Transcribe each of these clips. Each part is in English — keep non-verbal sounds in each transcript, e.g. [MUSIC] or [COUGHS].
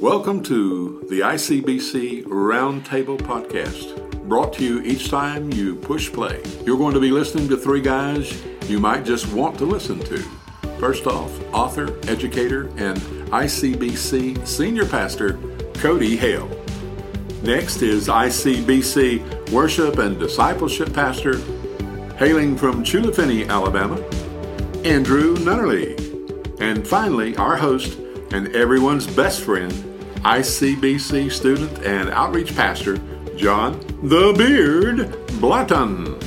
Welcome to the ICBC Roundtable Podcast, brought to you each time you push play. You're going to be listening to three guys you might just want to listen to. First off, author, educator, and ICBC senior pastor Cody Hale. Next is ICBC worship and discipleship pastor, hailing from Chulafinnee, Alabama, Andrew Nunnerly. And finally, our host and everyone's best friend, ICBC student and outreach pastor, John the Beard Blanton.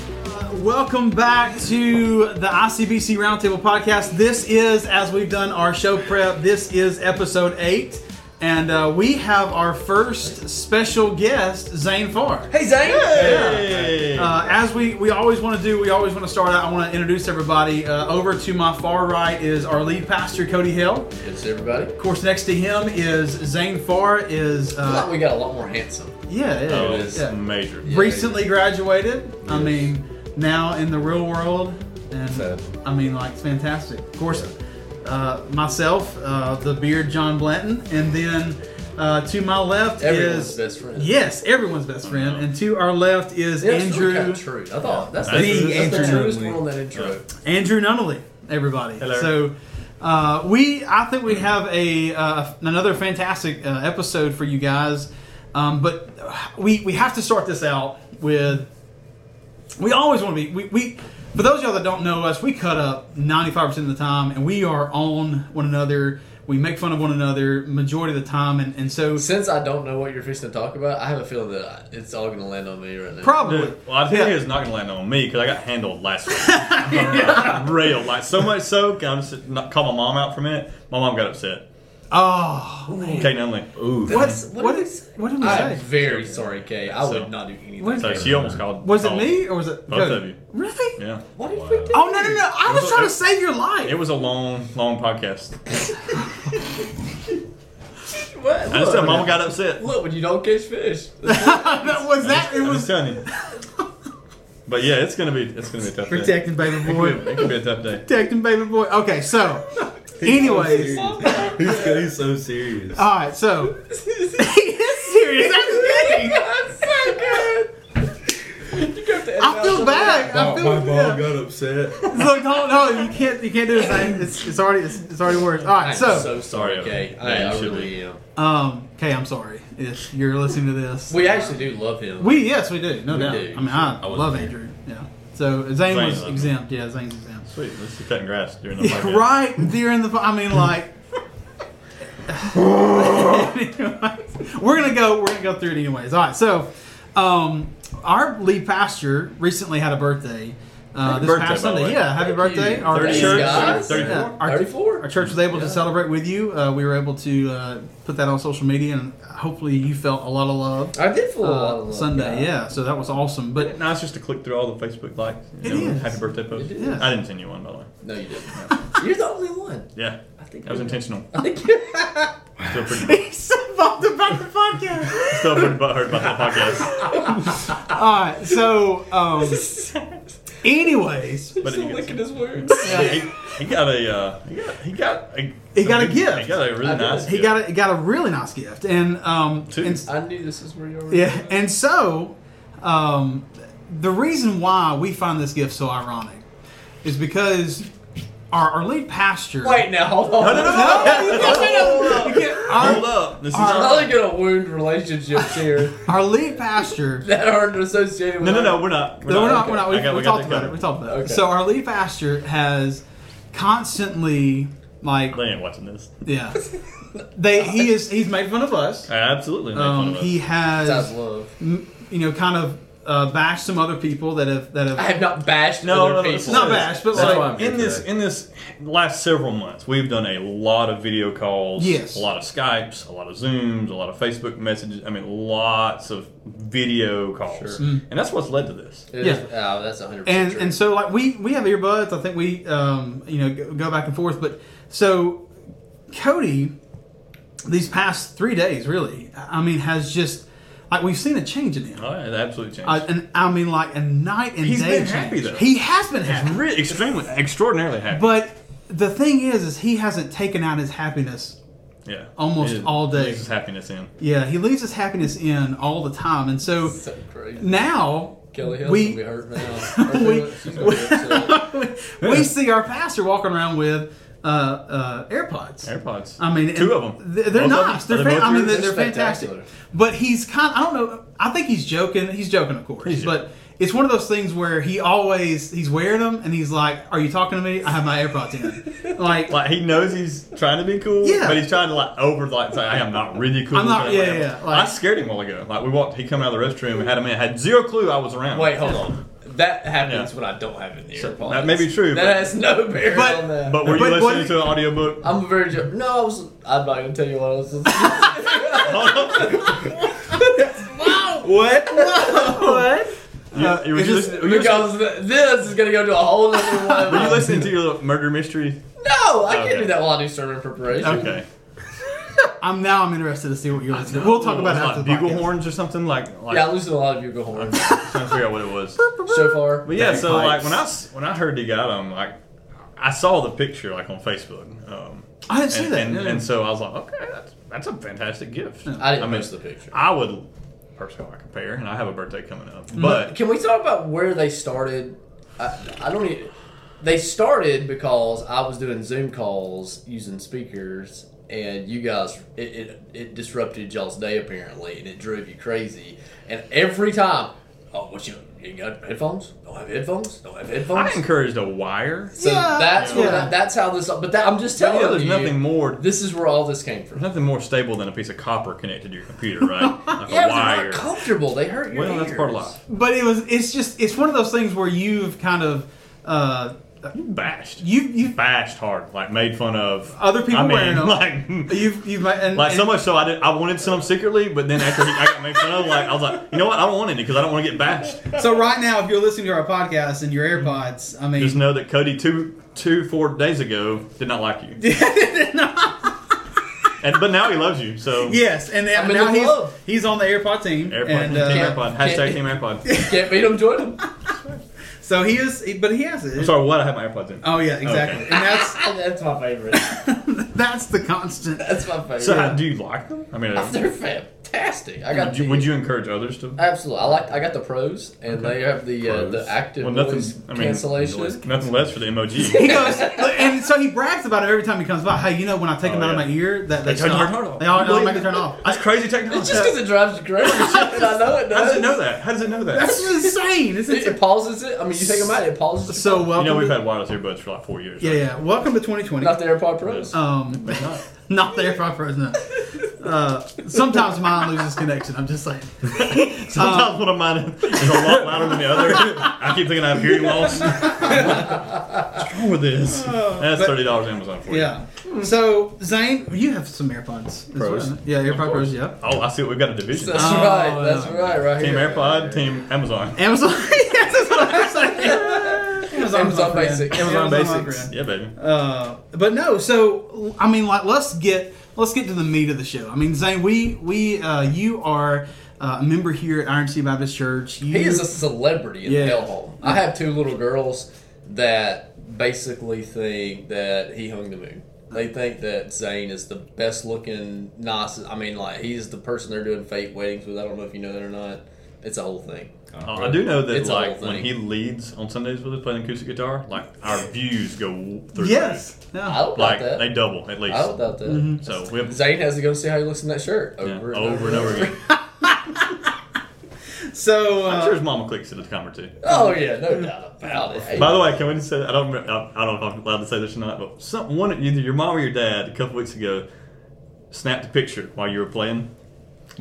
Welcome back to the ICBC Roundtable Podcast. This is, as we've done our show prep, this is episode eight. And uh, we have our first special guest, Zane Farr. Hey Zane! Uh, as we, we always want to do, we always want to start out. I want to introduce everybody. Uh, over to my far right is our lead pastor, Cody Hill. It's everybody. Of course, next to him is Zane Farr. Is I feel like uh, we got a lot more handsome. yeah, yeah. Oh, it's yeah. major. Yeah. recently graduated. I mean, now in the real world, and Sad. I mean, like, it's fantastic. Of course, uh, myself, uh, the beard John Blanton, and then uh, to my left Everyone's is best friend. yes, everyone's best friend, and to our left is Yeah, that's Andrew really kind of true. I thought that's, That's the, the that's Andrew the truest Nunley. one on that intro. Andrew Nunnally. Everybody. Hello. So. Uh, we, I think we have a uh, another fantastic uh, episode for you guys, um, but we we have to start this out with we always want to be we, we for those of y'all that don't know us we cut up 95% of the time and we are on one another we make fun of one another majority of the time and, and so Since I don't know what you're fixing to talk about, I have a feeling that it's all going to land on me right now. probably Dude, well, I think Yeah. it's not going to land on me because I got handled last week. [LAUGHS] I Railed like so much so. Can I just not call my mom out for a minute? My mom got upset. Oh Kate Nunley. Ooh. what's What what did what did we I'm say very sorry, Kay. I So- would not do anything. What- So she almost called. was it called- me or was it Both of you. really Yeah. What did we do? oh no no no I was was- trying it- to save your life It was a long, long podcast. [LAUGHS] What? I just said Look, mama got upset. look, when you don't catch fish. [LAUGHS] that was that it I'm was just telling you. [LAUGHS] But yeah, it's gonna be it's gonna be a tough day. protecting baby boy It could be a tough day. protecting baby boy okay so anyways [LAUGHS] he's, he's so serious. all right so [LAUGHS] he is serious that's the thing. That's so good. You to I feel bad. I My, feel my mom yeah. got upset. Look, no, no, you can't, you can't do the same. It's, it's already, it's, it's already worse. All right, I'm so, so sorry, Sorry, Kay. I, you I really am. um, okay, I'm sorry if you're listening to this. We actually do love him. we, yes, we do, no We doubt. do. I mean, I, I love there. Andrew. Yeah. So Zane Zane was loved exempt. Yeah, Zane's exempt. Sweet. Let's be cutting grass during the podcast. right during the. I mean, like. [LAUGHS] we're gonna go. We're gonna go through it anyways. All right. So, um, our lead pastor recently had a birthday. Uh, Happy this birthday, past Sunday. Yeah, happy Thank birthday. you. Our Thirty church, guys. Thirty-four. Yeah, our, 34? our church was able Yeah. to celebrate with you. Uh, we were able to uh, put that on social media, and hopefully you felt a lot of love. I did feel a lot Uh, of love. Sunday, yeah. So that was awesome. But Now it's just to click through all the Facebook likes. You It know, is. Happy birthday post. It is. I didn't send you one by the way. No, you didn't. [LAUGHS] You're the only one. Yeah, I think that was you're- intentional. [LAUGHS] I think Still pretty, he's so bummed about the podcast. still pretty butthurt about that podcast. [LAUGHS] All right. So, um, anyways, But But still he- licking his words. he, he got a uh, he got he got a He got a big- gift. He got a really I nice. he gift. got a, he got a really nice gift, and um, Two. and, I knew this is where you were. yeah, and so, um, the reason why we find this gift so ironic is because our, our lead pastor. Wait now, hold on. No, no, no, No, you can't say that. You can't- our- Hold up. This is Our- I'm not gonna wound relationships here Our lead pastor. [LAUGHS] that aren't associated with. no, no, no. our- We're not. No, we're not. okay. We're not. We, I got- we we got talked that about it. covered. We talked about it. Okay. So our lead pastor has constantly like They ain't watching this. yeah. [LAUGHS] They he is he's made fun of us. I absolutely make fun Um, of us. he That's has love. m- you know kind of uh, bashed some other people that have that have I have not bashed No, other no, no, people. not bashed, but That's like why I'm here in this today. in this last several months, we've done a lot of video calls, Yes. a lot of Skypes, a lot of Zooms, a lot of Facebook messages. I mean, lots of video calls, Sure. and that's what's led to this. It Yeah. is- oh, that's 100 and true. and so like we we have earbuds. I think we um, you know go, go back and forth. But so Cody, these past three days, really, I mean, has just like we've seen a change in him. Oh, yeah, it absolutely changed. Uh, and I mean, like a night and He's day been happy, though. He has been happy. really, extremely, extraordinarily happy. But the thing is, is he hasn't taken out his happiness Yeah, almost He all day. leaves his happiness in. Yeah, he leaves his happiness in all the time, and so So now Kelly Hill's we gonna be hurt now. [LAUGHS] Or we- She's gonna be upset. [LAUGHS] we see our pastor walking around with uh, uh, AirPods. AirPods. I mean, two of them. They're Both of nice. them? They're, they fan- both I mean, they're, they're They're fantastic. But he's kind. I don't know. I think he's joking. He's joking, of course. He's but it's one of those things where he always he's wearing them, and he's like, "Are you talking to me? I have my AirPods in." [LAUGHS] Like, Like he knows he's trying to be cool, Yeah. but he's trying to like over like say, I am not really cool. I'm not- yeah, I yeah, like- I scared him a while ago. Like we walked, he come out of the restroom and had him in, had zero clue I was around. Wait, hold on. That happens Yeah. when I don't have it in the So, that may be true, That but- has no bearing But- on that. But were you But listening what- to an audiobook? I'm a very jo- no. I was. I'm not gonna tell you what I was. Listening [LAUGHS] What? what? You, Uh, you, were it's just- listening, were you listening- because this is gonna go to a whole other one. [LAUGHS] were you listening to your little murder mystery? No, I can't Okay. do that while I do sermon preparation. Okay. I'm now. I'm interested to see what you're listening. to. We'll talk about it after the bugle podcast. horns or something like. like Yeah, I listen to a lot of bugle horns [LAUGHS] trying to figure out what it was. so far. But yeah, so Bagpipes. like when I s- when I heard he got them, like I saw the picture like on Facebook. Um, I didn't see that. and, Yeah. and so I was like, okay, that's that's a fantastic gift. I didn't I mean, the picture. I would personally like a pair, and I have a birthday coming up. But Can we talk about where they started? I, I don't. Even, they started because I was doing Zoom calls using speakers, and you guys it, it, it disrupted y'all's day apparently, and it drove you crazy. And every time, oh, what you you got headphones? Don't have headphones? Don't have headphones? I encouraged a wire. so Yeah. that's where Yeah. that, that's how this. But that, I'm just But telling yeah, there's you, nothing more. This is where all this came There's from. nothing more stable than a piece of copper connected to your computer, right? [LAUGHS] Like Yeah, a but they're wire. not comfortable. They hurt your Well, that's ears. part of life. But it was. It's just. It's one of those things where you've kind of. Uh, You bashed. you you've bashed hard, like made fun of Other people I mean, wearing them. Like, you've you've and, like so much so I did. I wanted some secretly, but then after he, I got made fun of, like I was like, you know what? I don't want any because I don't want to get bashed. So right now, if you're listening to our podcast and your AirPods, I mean, Just know that Cody two two four days ago did not like you, [LAUGHS] and but now he loves you. So yes, and I'm now he's club. he's on the AirPod team, AirPod, and Team uh, AirPod, hashtag Team AirPod. Can't beat them, join them. [LAUGHS] so he is, but he has it. I'm sorry, what? I have my AirPods in. Oh yeah, exactly, Okay. and that's [LAUGHS] That's my favorite. [LAUGHS] that's the constant. That's my favorite. So how, do you like them? I mean, They're fantastic. I got. would you, the- would you encourage others to? Absolutely. I like. I got the pros, and they have the uh, the active Well, nothing. noise I mean, cancellation. nothing less for the MOG. [LAUGHS] He goes, and so he brags about it every time he comes by. Hey, you know when I take Oh, them out yeah. of my ear, that they, They turn stop. your heart off. They all You believe automatically it? turn off. That's crazy It's technology. just because it drives you crazy. [LAUGHS] I know it does. How does it know that? How does it know that? That's insane. It's It, it pauses it. I mean, you take them out, it pauses. the So phone. welcome. You know, we've had wireless earbuds for like four years. yeah, right? yeah. Welcome to 2020. not the AirPod Pros. Um, It's [LAUGHS] not. not the AirPod Pros. No. Uh, sometimes mine loses connection. I'm just saying. [LAUGHS] Sometimes one of mine is a lot louder than the other. I keep thinking I have hearing loss. What's wrong with this? That's but- thirty dollars Amazon for you. Yeah. So Zane, you have some AirPods. as Pros. well. Yeah, AirPod Of course. Pros. Yeah. Oh, I see. We've got a division. That's Oh, right. That's yeah. right. Right Team here. AirPod, Team Amazon. Amazon. yes, that's what I'm saying. Amazon, Amazon Basics. Amazon, Amazon Basics. Basics. Yeah, baby. Uh, but no, so I mean, like, let's get let's get to the meat of the show. I mean, Zane, we we uh, you are uh, a member here at Iron City Baptist Church. You, He is a celebrity in Yeah. the hellhole. I have two little girls that basically think that he hung the moon. They think that Zane is the best looking, nicest. I mean, like he's the person they're doing fake weddings with. I don't know if you know that or not. It's a whole thing. Uh, I do know that It's like when he leads on Sundays with us playing acoustic guitar, like our [LAUGHS] views go through. yes, I don't doubt Like that. they double at least. I don't doubt that. Mm-hmm. So we have Zane has to go see how he looks in that shirt yeah, over, over, and over again. [LAUGHS] So I'm uh, sure his mama clicks at the camera too. Oh yeah, no doubt about it. By the way, can we just say I don't remember- I I don't know if I'm allowed to say this or not, but some one either your mom or your dad a couple weeks ago snapped a picture while you were playing.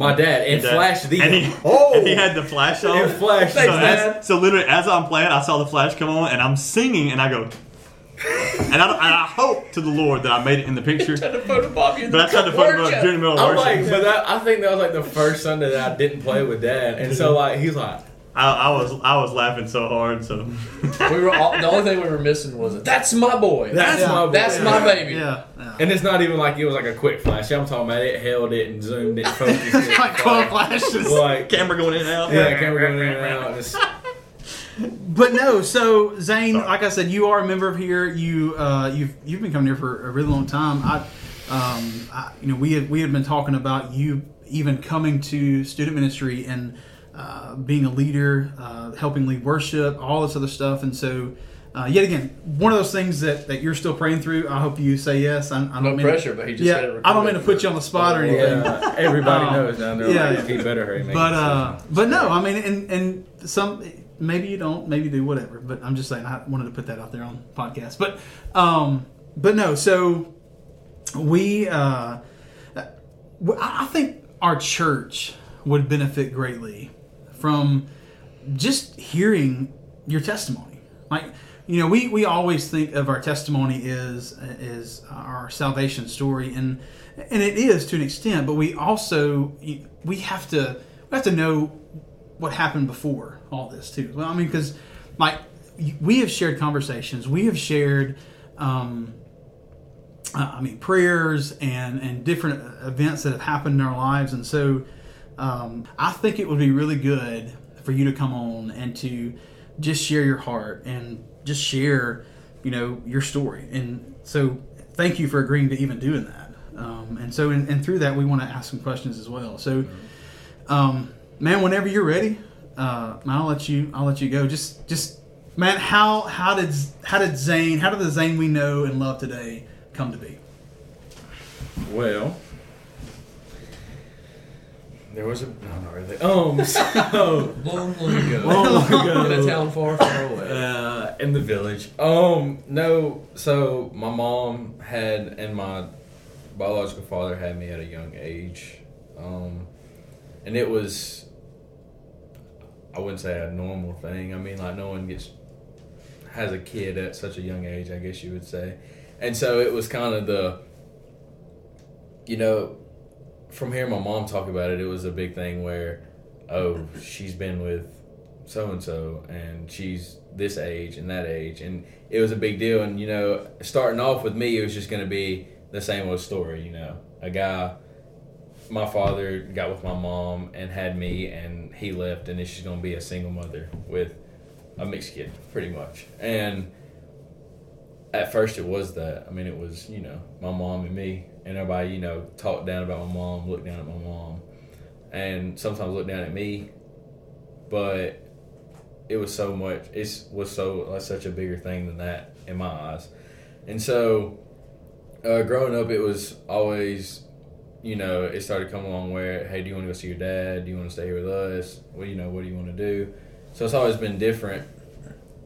My dad and Dad- flashed the and he, oh [LAUGHS] and he oh. had the flash on. and flashed so, Thanks, the- Dad. as, so literally, as I'm playing, I saw the flash come on, and I'm singing, and I go, [LAUGHS] and I, and I hope to the Lord that I made it in the picture. tried to photobomb you. But I tried to put Weren't during the middle of I'm worship. like, but that, I think that was like the first Sunday that I didn't play with dad, and so like he's like, I, I was I was laughing so hard. So We were all, the only thing we were missing was that's my boy. "That's Yeah. my boy." That's my baby. yeah, yeah. And it's not even like it was like a quick flash. I'm talking about it held it and zoomed it, [LAUGHS] focused it. like twelve flashes. Like camera going in and out. yeah, camera going in and out. [LAUGHS] And But no, so Zane, Sorry. like I said, you are a member of here. You uh, you've you've been coming here for a really long time. I um, I, you know, we had, we had been talking about you even coming to student ministry and uh, being a leader, uh, helping lead worship, all this other stuff. And so, uh, yet again, one of those things that, that you're still praying through. I hope you say yes. I, I don't No mean pressure, but he just yeah, it I don't mean to put you on the spot or anything. Yeah, everybody Um, knows down there. yeah, like, yeah. he better hurry. but uh, but no, I mean, and and some maybe you don't, maybe you do, whatever. But I'm just saying, I wanted to put that out there on podcast. But um, but no, so we uh, I I think our church would benefit greatly from just hearing your testimony. Like you know, we, we always think of our testimony is is our salvation story, and and it is to an extent. But we also we have to we have to know what happened before all this too. Well, I mean, because like we have shared conversations, we have shared. Um, uh, I mean, prayers and and different events that have happened in our lives, and so um, I think it would be really good for you to come on and to just share your heart and just share, you know, your story. And so, thank you for agreeing to even doing that. Um, and so, and, and through that, we want to ask some questions as well. So, um, man, whenever you're ready, uh, I'll let you. I'll let you go. Just, just, man, how how did how did Zane? How did the Zane we know and love today come to be? Well, there was a no, not really. Um, so Long, long ago. long ago. In a town far, far away. uh, in the village. Um, no. So my mom had and my biological father had me at a young age, um, and it was. I wouldn't say a normal thing. I mean, like no one gets has a kid at such a young age. I guess you would say, and so it was kind of the. You know, from hearing my mom talk about it, it was a big thing where, oh, she's been with so and so, and she's this age and that age, and it was a big deal. And you know, starting off with me, it was just going to be the same old story. You know, a guy, my father got with my mom and had me, and he left, and then she's going to be a single mother with a mixed kid, pretty much. And at first, it was that. I mean, it was you know my mom and me, and everybody you know talked down about my mom, looked down at my mom, and sometimes looked down at me, but it was so much it was so like such a bigger thing than that in my eyes. And so uh, growing up it was always you know it started coming along where hey do you want to go see your dad? Do you want to stay here with us? What you know what do you want to do? So it's always been different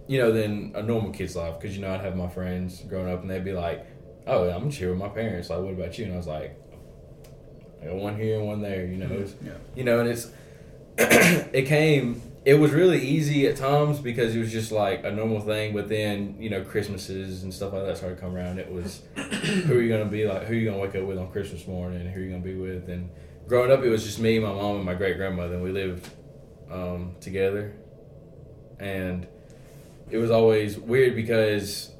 you know than a normal kid's life. Because you know i'd have my friends growing up and they'd be like oh i'm here with my parents. Like what about you? And i was like I got one here and one there you know it's, Yeah. you know and it's [CLEARS THROAT] it came it was really easy at times because it was just like a normal thing but then you know christmases and stuff like that started coming around. It was [COUGHS] who are you going to be like who are you going to wake up with on christmas morning? Who are you going to be with? And growing up it was just me my mom and my great grandmother and we lived um, together. And it was always weird because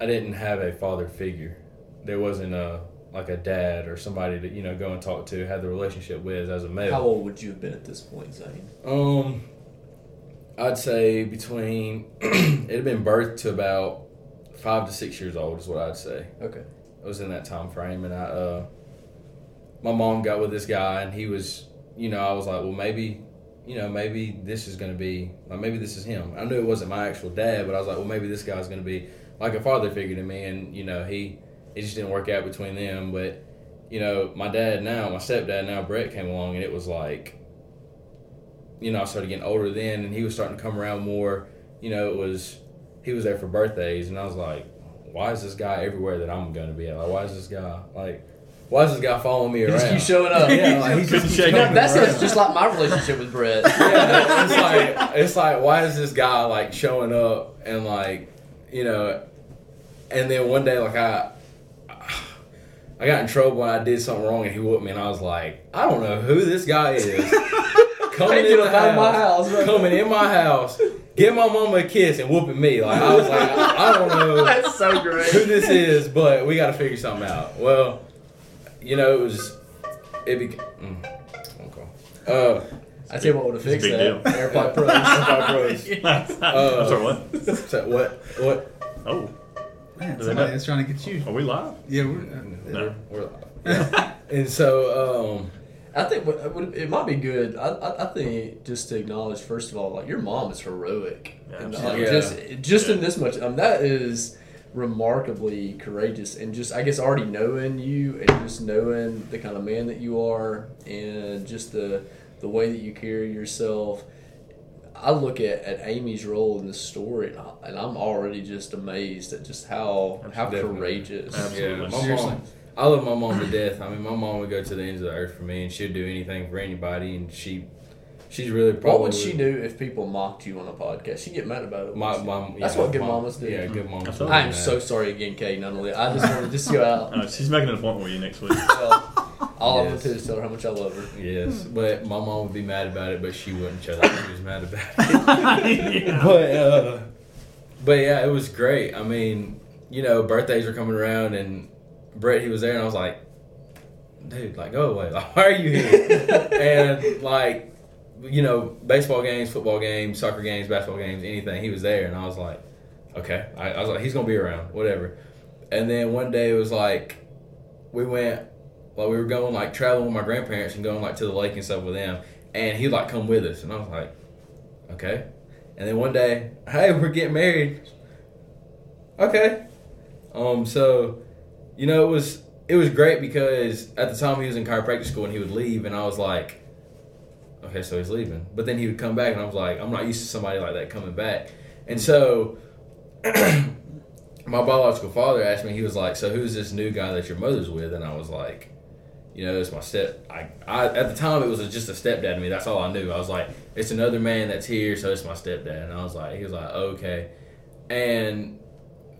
i didn't have a father figure there wasn't a like a dad or somebody to you know go and talk to have the relationship with as a male How old would you have been at this point, Zane? um, I'd say between [CLEARS THROAT] it had been birth to about five to six years old is what I'd say. Okay. I was in that time frame, and I, uh, my mom got with this guy, and he was, you know, I was like, well, maybe, you know, maybe this is gonna be, like, maybe this is him. I knew it wasn't my actual dad, but I was like, well, maybe this guy's gonna be like a father figure to me, and you know, he, it just didn't work out between them, but. You know, my dad now, my stepdad now, Brett came along, and it was like, you know, I started getting older then, and he was starting to come around more. You know, it was he was there for birthdays, and I was like, why is this guy everywhere that I'm going to be at? Like, why is this guy like, why is this guy following me He just around? keeps showing up. [LAUGHS] yeah, like, he's Couldn't just shake You know, it. that just like my relationship with Brett. [LAUGHS] yeah, it's like it's like why is this guy like showing up and like you know, and then one day like I. I got in trouble when I did something wrong and he whooped me and I was like, I don't know who this guy is. [LAUGHS] Coming in get the up my house, house, right? coming in my house, give my mama a kiss and whooping me. Like I was like, I, I don't know [LAUGHS] That's so great. who this is, but we got to figure something out. Well, you know, it was it became. Mm, okay. Uh, I tell you what would have fixed big that. deal. AirPod Pros. [LAUGHS] AirPod Pros. I'm sorry, what? So what? What? Oh, Man, somebody know? is trying to get you. Are we live? Yeah, we're, No. We're live. and so, um, I think what, what, it might be good. I, I, I think just to acknowledge first of all, like your mom is heroic, Yeah, and absolutely. like, Yeah. just just in this much, um, that is remarkably courageous. And just I guess already knowing you and just knowing the kind of man that you are, and just the the way that you carry yourself. I look at, at Amy's role in this story, and, I, and I'm already just amazed at just how how Definitely. courageous. Absolutely. yeah, my Seriously. mom. I love my mom to death. I mean, my mom would go to the ends of the earth for me, and she'd do anything for anybody. And she, she's really probably. What would she do if people mocked you on a podcast? She'd get mad about it. My wouldn't mom. That's yeah, what good my- mamas do. Yeah, good mamas. I am so sorry again, Kate. None of I just wanted to just go out. Uh, [LAUGHS] she's making an appointment with you next week. Well, all I'm Yes. gonna do is tell her how much I love her. Yes, but my mom would be mad about it, but she wouldn't show that she was mad about [LAUGHS] it. But uh, but yeah, it was great. I mean, you know, birthdays were coming around, and Brett he was there, and I was like, dude, like go away. [LAUGHS] Like, why are you here? [LAUGHS] and like, you know, baseball games, football games, soccer games, basketball games, anything. He was there, and I was like, okay. I, I was like, he's gonna be around, whatever. And then one day it was like, we went like we were going like traveling with my grandparents and going like to the lake and stuff with them, and he'd like come with us, and I was like, okay. And then one day, [LAUGHS] hey, we're getting married. Okay. Um. So, you know, it was it was great because at the time he was in chiropractic school and he would leave, and I was like, okay, so he's leaving. But then he would come back, and I was like, I'm not used to somebody like that coming back, and so. [CLEARS THROAT] my biological father asked me, he was like, "So who's this new guy that your mother's with?" And I was like, "You know, it's my step." I, I at the time it was just a stepdad to me. That's all I knew. I was like, "It's another man that's here, so it's my stepdad." And I was like, he was like, "Okay," and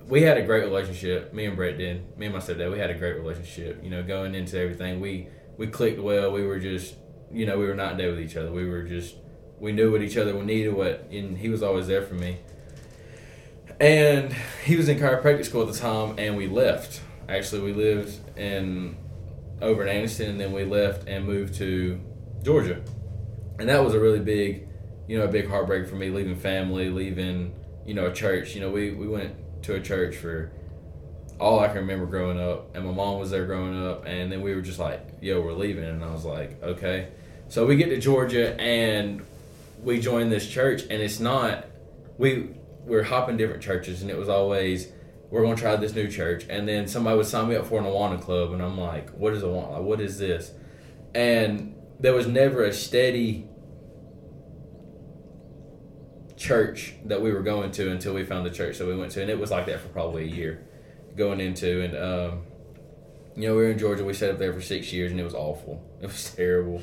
we had a great relationship. Me and Brett did. Me and my stepdad, we had a great relationship. You know, going into everything, we we clicked well. We were just, you know, we were not dead with each other. We were just, we knew what each other we needed. What, and he was always there for me. And he was in chiropractic school at the time, and we left. Actually, we lived in over in Anniston, and then we left and moved to Georgia. And that was a really big, you know, a big heartbreak for me, leaving family, leaving, you know, a church. You know, we, we went to a church for all I can remember growing up, and my mom was there growing up, and then we were just like, yo, we're leaving. And I was like, okay. So we get to Georgia, and we join this church, and it's not, we, we're hopping different churches, and it was always, we're to try this new church. And then somebody would sign me up for an Awana club, and I'm like, what is Awana? Like, what is this? And there was never a steady church that we were going to until we found the church that we went to, and it was like that for probably a year going into. And um, you know, we were in Georgia. We stayed up there for six years, and it was awful. It was [LAUGHS] terrible.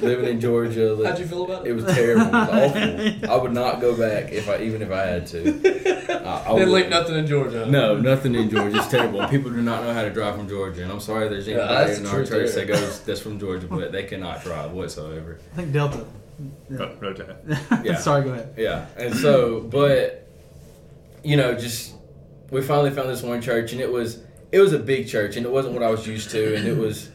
Living in Georgia, How'd you feel about it it? was terrible. It was awful. [LAUGHS] I would not go back if I even if I had to. [LAUGHS] I, I Didn't would- leave nothing in Georgia. No, nothing in Georgia. It's terrible. People do not know how to drive from Georgia. And I'm sorry, there's Yeah, anybody that's in our church there. that goes that's from Georgia, but they cannot drive whatsoever. I think Delta. Oh, Ro- Rotate. Yeah. Sorry, go ahead. Yeah, and so, but you know, just we finally found this one church, and it was it was a big church, and it wasn't what I was used to, and it was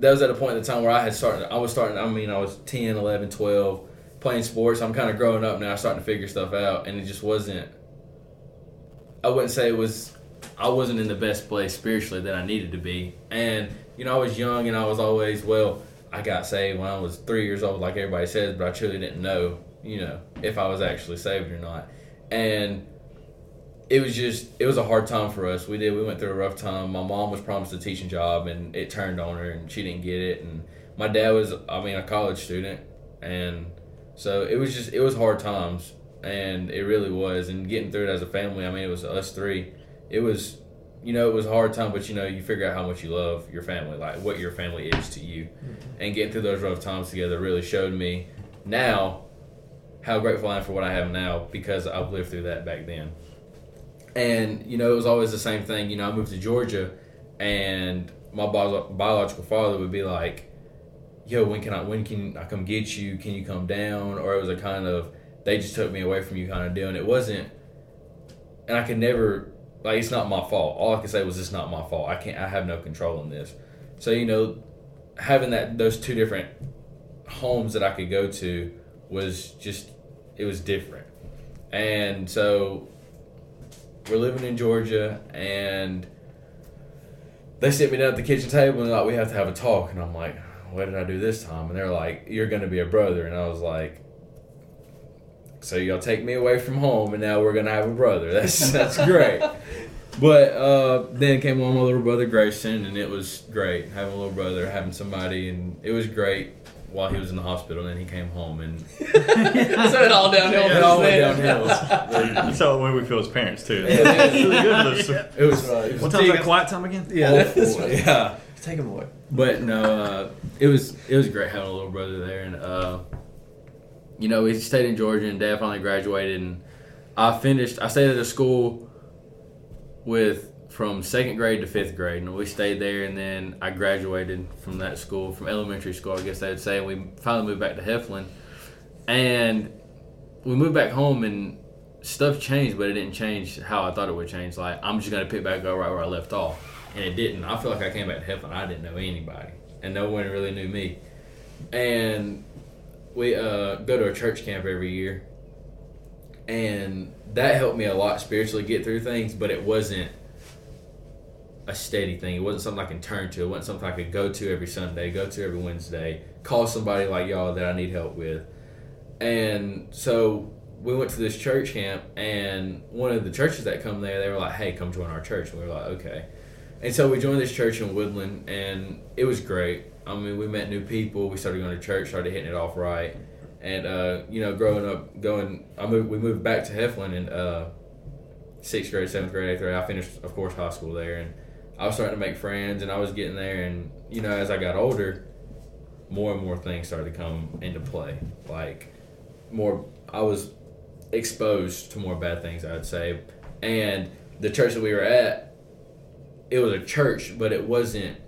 that was at a point in the time where I had started. I was starting. I mean, I was 10, 11, 12, playing sports. I'm kind of growing up now, starting to figure stuff out, and it just wasn't. I wouldn't say it was. I wasn't in the best place spiritually that I needed to be, and you know, I was young, and I was always well. I got saved when I was three years old, like everybody says, but I truly didn't know, you know, if I was actually saved or not. And it was just, it was a hard time for us. We did, we went through a rough time. My mom was promised a teaching job, and it turned on her, and she didn't get it. And my dad was, I mean, a college student, and so it was just, it was hard times, and it really was. And getting through it as a family, I mean, it was us three. It was, you know, it was a hard time, but you know, you figure out how much you love your family, like what your family is to you. Mm-hmm. And getting through those rough times together really showed me now how grateful I am for what I have now because I've lived through that back then. And, you know, it was always the same thing. You know, I moved to Georgia and my bio- biological father would be like, yo, when can I, when can I come get you? Can you come down? Or it was a kind of, they just took me away from you kind of deal. And it wasn't, and I could never, like, it's not my fault. All I could say was, it's not my fault. I can't, I have no control in this. So, you know, having that, those two different homes that I could go to was just, it was different. And so we're living in Georgia, and they sit me down at the kitchen table and like we have to have a talk, and I'm like, what did I do this time? And they're like, you're gonna be a brother, and I was like. So y'all take me away from home, and now we're gonna have a brother. That's [LAUGHS] that's great. But uh, then came along my little brother Grayson, and it was great having a little brother, having somebody, and it was great while he was in the hospital. And then he came home, and [LAUGHS] so it all downhill. it all went from downhill. [LAUGHS] That's how the way we feel as parents too. Yeah. It's really good. Those- It was, Right. [LAUGHS] it was What time's that quiet time again? awful. Yeah, Take him away. but no, uh, it was it was great having a little brother there, and uh, you know we stayed in Georgia, and Dad finally graduated, and I finished. I stayed at a school with from second grade to fifth grade, and we stayed there, and then I graduated from that school, from elementary school, I guess they would say, and we finally moved back to Heflin, and we moved back home, and stuff changed, but it didn't change how I thought it would change. Like I'm just gonna pick back up right where I left off, and it didn't. I feel like I came back to Heflin, I didn't know anybody, and no one really knew me, and we uh, go to a church camp every year, and that helped me a lot spiritually get through things, but it wasn't a steady thing. It wasn't something I can turn to. It wasn't something I could go to every Sunday, go to every Wednesday, call somebody like y'all that I need help with. And so we went to this church camp, and one of the churches that come there, they were like, "Hey, come join our church." And we were like, "Okay." And so we joined this church in Woodland, and it was great. I mean, we met new people. We started going to church, started hitting it off right, and uh, you know, growing up, going, I moved. We moved back to Heflin in uh, sixth grade, seventh grade, eighth grade. I finished, of course, high school there, and I was starting to make friends, and I was getting there. And you know, as I got older, more and more things started to come into play. Like more, I was exposed to more bad things, I'd say. And the church that we were at, it was a church, but it wasn't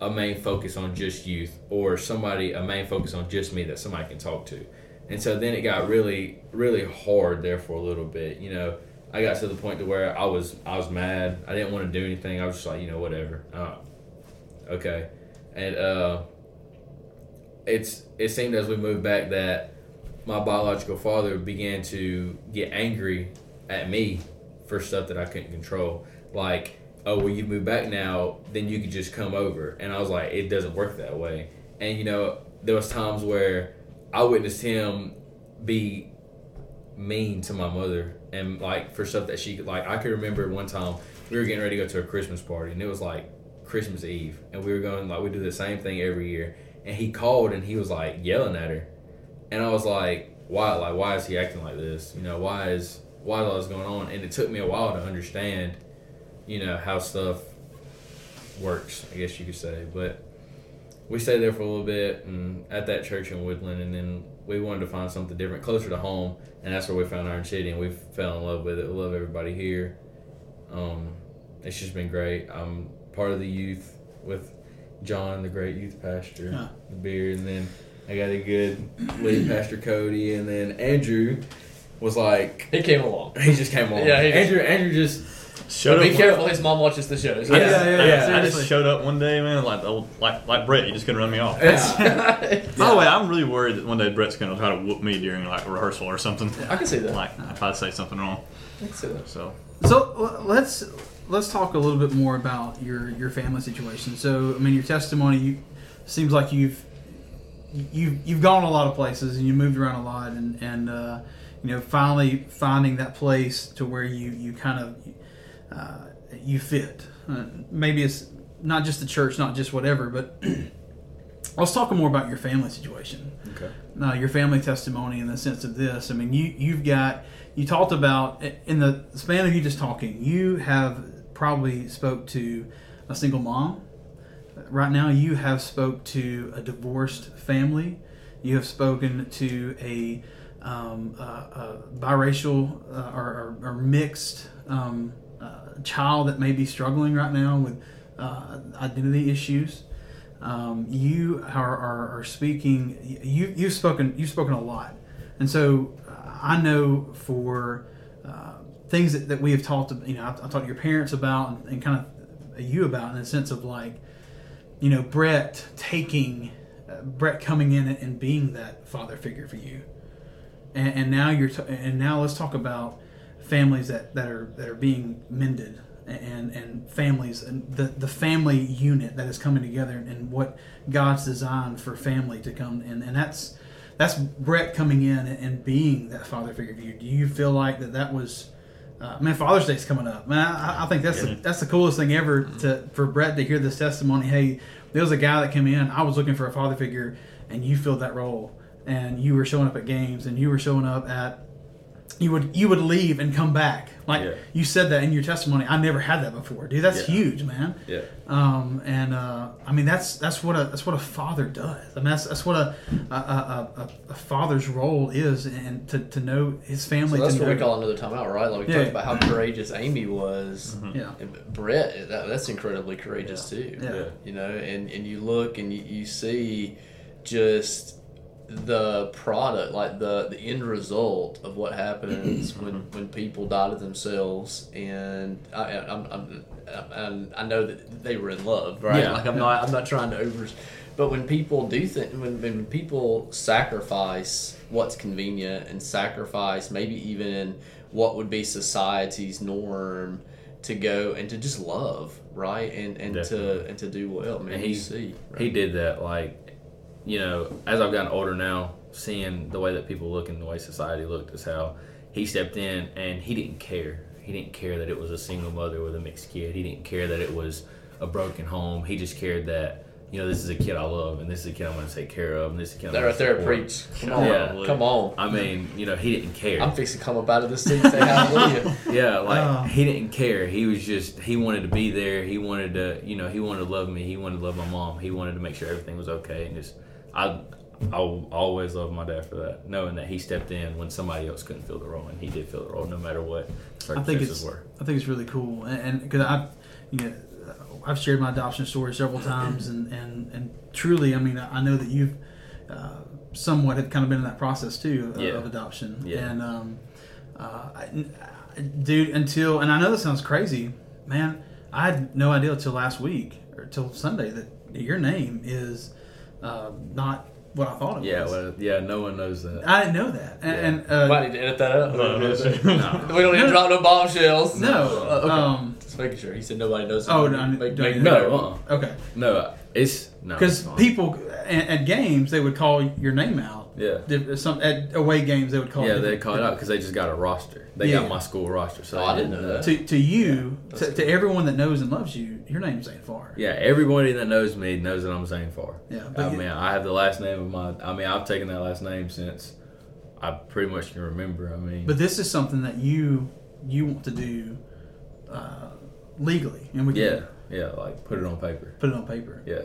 a main focus on just youth or somebody a main focus on just me that somebody can talk to. And so then it got really, really hard there for a little bit. You know, I got to the point to where I was, I was mad. I didn't want to do anything. I was just like, you know, whatever. Uh, okay, and uh, it's it seemed as we moved back that my biological father began to get angry at me for stuff that I couldn't control. Like, oh, well, you move back now, then you could just come over. And I was like, it doesn't work that way. And you know, there was times where I witnessed him be mean to my mother and like for stuff that she like I could remember one time we were getting ready to go to a Christmas party and it was like Christmas Eve and we were going like we do the same thing every year and he called and he was like yelling at her. And I was like why like why is he acting like this? You know why is why is all this going on? And it took me a while to understand you know how stuff works I guess you could say. But we stayed there for a little bit and at that church in Woodland and then we wanted to find something different closer to home and that's where we found Iron City and we fell in love with it. We love everybody here. Um, it's just been great. I'm part of the youth with John, the great youth pastor, Yeah. the beard, and then I got a good lead [CLEARS THROAT] pastor Cody, and then Andrew was like He came along. he just came along. Yeah, he- Andrew Andrew just Showed Be up. careful, his mom watches the show. So Yeah, yeah, yeah, I, yeah, I just showed up one day, man, like like like Brett. You just couldn't run me off. yeah. [LAUGHS] By the way, I'm really worried that one day Brett's gonna try to whoop me during like rehearsal or something. I can see that. Like if I say something wrong. I can see that. So So let's let's talk a little bit more about your your family situation. So I mean, your testimony you, seems like you've you've you've gone a lot of places and you moved around a lot, and and uh, you know finally finding that place to where you you kind of uh, you fit. Uh, maybe it's not just the church, not just whatever, but [CLEARS THROAT] let's talk more about your family situation Okay. uh, your family testimony in the sense of this. I mean, you you've got you talked about in the span of you just talking, you have probably spoke to a single mom. Right now, you have spoke to a divorced family. You have spoken to a, um, uh, a biracial uh, or, or, or mixed um, uh, child that may be struggling right now with uh, identity issues. Um, you are, are, are speaking. You you've spoken you've spoken a lot, and so uh, I know for uh, things that, that we have talked. You know, I've, I've talked to your parents about and, and kind of you about in the sense of like, you know, Brett taking uh, Brett coming in and being that father figure for you, and, and now you're t- and now let's talk about families that, that are that are being mended and and families and the the family unit that is coming together and what God's designed for family to come and and that's that's Brett coming in and, being that father figure for you. Do you feel like that that was uh, man, Father's Day's coming up. Man, I, I think that's the, that's the coolest thing ever to for Brett to hear this testimony. Hey, there was a guy that came in. I was looking for a father figure, and you filled that role. And you were showing up at games, and you were showing up at. You would you would leave and come back. Like Yeah. you said that in your testimony. I never had that before, dude. That's Yeah. huge, man. Yeah. Um, and uh, I mean that's that's what a that's what a father does. I mean that's, that's what a a, a, a, a father's role is, and to, to know his family. So that's to what know, we call another timeout, right? Like we Yeah. talked about how courageous Amy was. Yeah. And Brett, that, that's incredibly courageous too. Yeah. Yeah. You know, and, and you look and you, you see just the product, like the, the end result of what happens [CLEARS THROAT] when, when people die to themselves. And I, I'm, I'm, I'm, I know that they were in love, right? Yeah. Like I'm not, I'm not trying to over, but when people do think, when, when people sacrifice what's convenient and sacrifice maybe even what would be society's norm to go and to just love, right? And and to and to do well. Man, And you he see, right? he did that like you know as I've gotten older now, seeing the way that people look and the way society looked is how he stepped in and he didn't care. He didn't care that it was a single mother with a mixed kid. He didn't care that it was a broken home. He just cared that you know this is a kid I love and this is a kid I'm going to take care of and this is a kid I'm That gonna right there, support. preach. Come on, Yeah. come on. I mean, you know, he didn't care. I'm fixing to come up out of this seat and say hallelujah. [LAUGHS] Yeah, like Oh. he didn't care. He was just he wanted to be there. He wanted to, you know, he wanted to love me. He wanted to love my mom. He wanted to make sure everything was okay. And just I, I will always love my dad for that, knowing that he stepped in when somebody else couldn't fill the role, and he did fill the role no matter what I think circumstances it's were. I think it's really cool, and because I, you know, I've shared my adoption story several times, and and and truly, I mean, I know that you've uh, somewhat have kind of been in that process too of, Yeah. of adoption, Yeah. and um, uh, I, I- dude, until and I know this sounds crazy, man, I had no idea until last week or till Sunday that your name is uh, not what I thought it Yeah, was. well, yeah, no one knows that. I didn't know that, and, Yeah. and uh, Might need to edit that out. No, no, [LAUGHS] No. We don't need to drop no bombshells. no, Uh, okay. um, Just making sure. He said nobody knows. Oh, no, make- don't make- No, uh-uh. okay. no, it's no. Because people at, at games they would call your name out. Yeah. Diff- Some at away games they would call. yeah, it they different- call it out because they just got a roster. They Yeah. got my school roster, so Oh, I didn't know that. To, to you, Yeah, to, that's to everyone that knows and loves you, your name's Zane Farr. Yeah, everybody that knows me knows that I'm Zane Farr. Yeah, but I you- mean, I have the last name of my. I mean, I've taken that last name since I pretty much can remember. I mean, But this is something that you you want to do uh, legally, and we can yeah, yeah, like put it on paper. put it on paper. Yeah,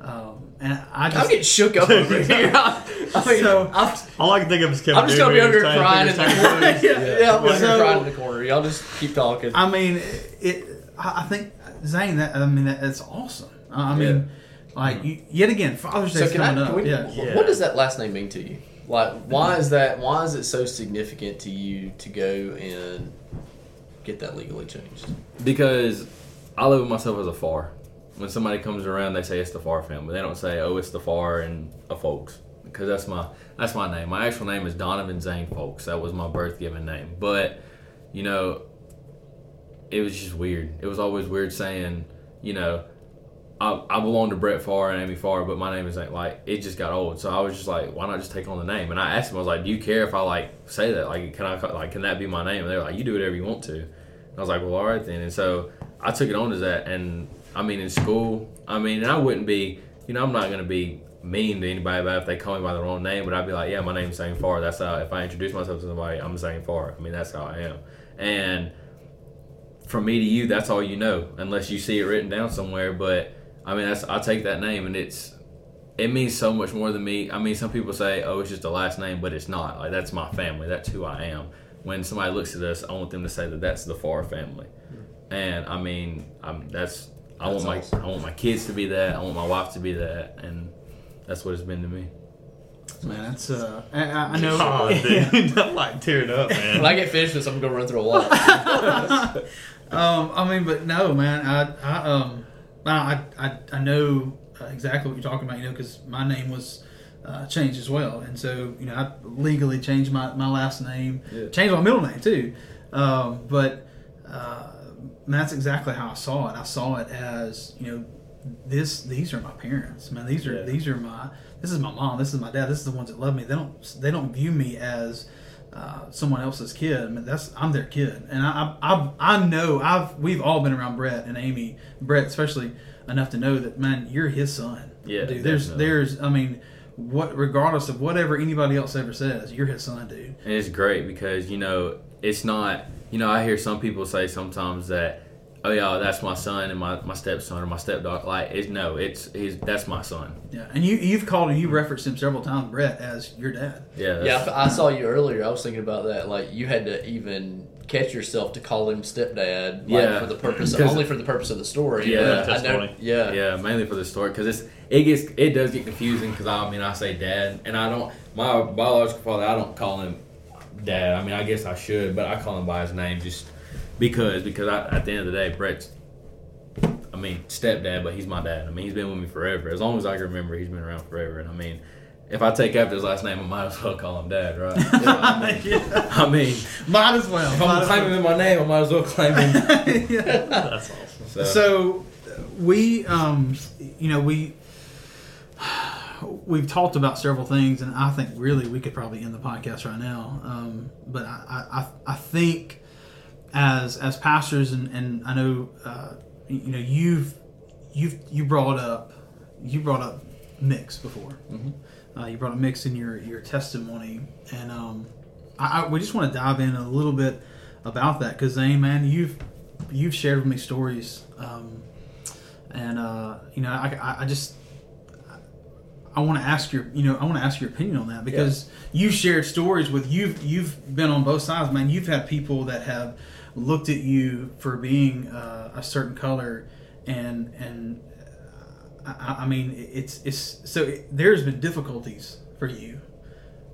Um, and I I'm just getting shook up over here. [LAUGHS] I mean, So- I'm, All I can think of is Kevin I'm just gonna be over here crying in the corner. taxes. [LAUGHS] yeah, yeah, I'm So- crying in the corner. Y'all just keep talking. I mean, it. I I think Zane. That I mean, that, that's awesome. I I mean, like you, yet again, Father's Day So is can I? coming up. we, yeah. wh- What does that last name mean to you? Like, why is that? Why is it so significant to you to go and get that legally changed? because I live with myself as a Farr. When somebody comes around, they say it's the Farr family. They don't say, "Oh, it's the Farr and a Folks," because that's my that's my name. My actual name is Donovan Zane Folks. That was my birth given name. But you know, it was just weird. It was always weird saying, you know, I, I belong to Brett Farr and Amy Farr, but my name isn't like it just got old. So I was just like, why not just take on the name? And I asked him, I was like, do you care if I like say that? Like, can I like can that be my name? And they were like, you do whatever you want to. And I was like, well, all right then. And so I took it on as that. And I mean, in school, I mean, and I wouldn't be, you know, I'm not gonna be mean to anybody about if they call me by the wrong name, but I'd be like, yeah, my name's Zane Farr. That's how if I introduce myself to somebody, I'm Zane Farr. I mean, that's how I am. And from me to you, that's all you know, unless you see it written down somewhere. But I mean, that's I take that name, and it's it means so much more than me. I mean, some people say, "Oh, it's just a last name," but it's not. Like that's my family. That's who I am. When somebody looks at us, I want them to say that that's the Farr family. And I mean, I'm that's I That's want my awesome. I want my kids to be that. I want my wife to be that, and that's what it's been to me. Man, that's uh, I, I I know. [LAUGHS] Oh, [LAUGHS] dude, [LAUGHS] I'm like tearing up, man. When I get finished with this, I'm gonna run through a wall. Um, I mean, but no, man. I, I um, I, I, I know uh, exactly what you're talking about. You know, because my name was uh, changed as well, and so you know, I legally changed my, my last name, Yeah. changed my middle name too. Um, but uh, that's exactly how I saw it. I saw it as you know, this these are my parents, man. These are Yeah. these are my this is my mom. This is my dad. This is the ones that love me. They don't they don't view me as uh, someone else's kid. I mean, that's I'm their kid, and I, I I I know I've we've all been around Brett and Amy, Brett especially enough to know that man, you're his son. Yeah, dude. There's definitely. there's I mean, what regardless of whatever anybody else ever says, you're his son, dude. And it's great because you know it's not. You know, I hear some people say sometimes that, oh yeah, that's my son and my, my stepson or my stepdaughter. Like, it's no, it's he's that's my son. Yeah, and you you've called and you referenced him several times, Brett, as your dad. Yeah, Yeah, I I saw you earlier. I was thinking about that. Like you had to even catch yourself to call him stepdad. Like, Yeah. for the purpose, 'Cause- only for the purpose of the story. Yeah. But I know, yeah, yeah, mainly for the story because it's it gets it does get confusing because I mean I say dad and I don't my biological father I don't call him dad. I mean I guess I should, but I call him by his name just because because I, at the end of the day Brett's. I mean, stepdad, but he's my dad. I mean, he's been with me forever. As long as I can remember, he's been around forever. And I mean, if I take after his last name, I might as well call him dad, right? [LAUGHS] yeah, I mean, might as well. if I'm as claiming him in my name, I might as well claim him. [LAUGHS] Yeah. [LAUGHS] That's awesome. So, So we, um, you know, we we've talked about several things, and I think really we could probably end the podcast right now. Um, but I, I, I think as as pastors, and, and I know uh, you know you've you've you brought up you brought up mix before. Uh, you brought up mix in your your testimony, and um, I, I we just want to dive in a little bit about that because Zane, man, you've you've shared with me stories, um, and uh, you know, I, I, I just I want to ask your you know I want to ask your opinion on that because you've shared stories with you've you've been on both sides, man. You've had people that have looked at you for being uh, a certain color, and and I, I mean it's it's so it, there's been difficulties for you.